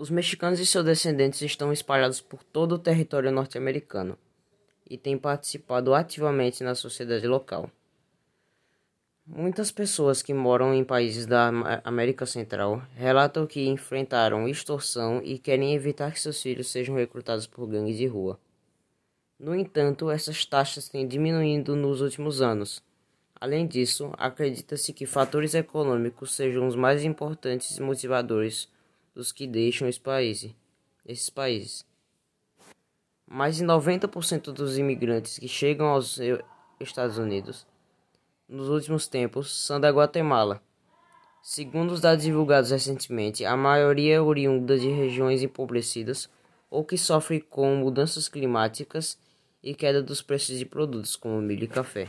Os mexicanos e seus descendentes estão espalhados por todo o território norte-americano e têm participado ativamente na sociedade local. Muitas pessoas que moram em países da América Central relatam que enfrentaram extorsão e querem evitar que seus filhos sejam recrutados por gangues de rua. No entanto, essas taxas têm diminuído nos últimos anos. Além disso, acredita-se que fatores econômicos sejam os mais importantes motivadores dos que deixam esse país, esses países. Mais de 90% dos imigrantes que chegam aos Estados Unidos nos últimos tempos são da Guatemala. Segundo os dados divulgados recentemente, a maioria é oriunda de regiões empobrecidas ou que sofrem com mudanças climáticas e queda dos preços de produtos como milho e café.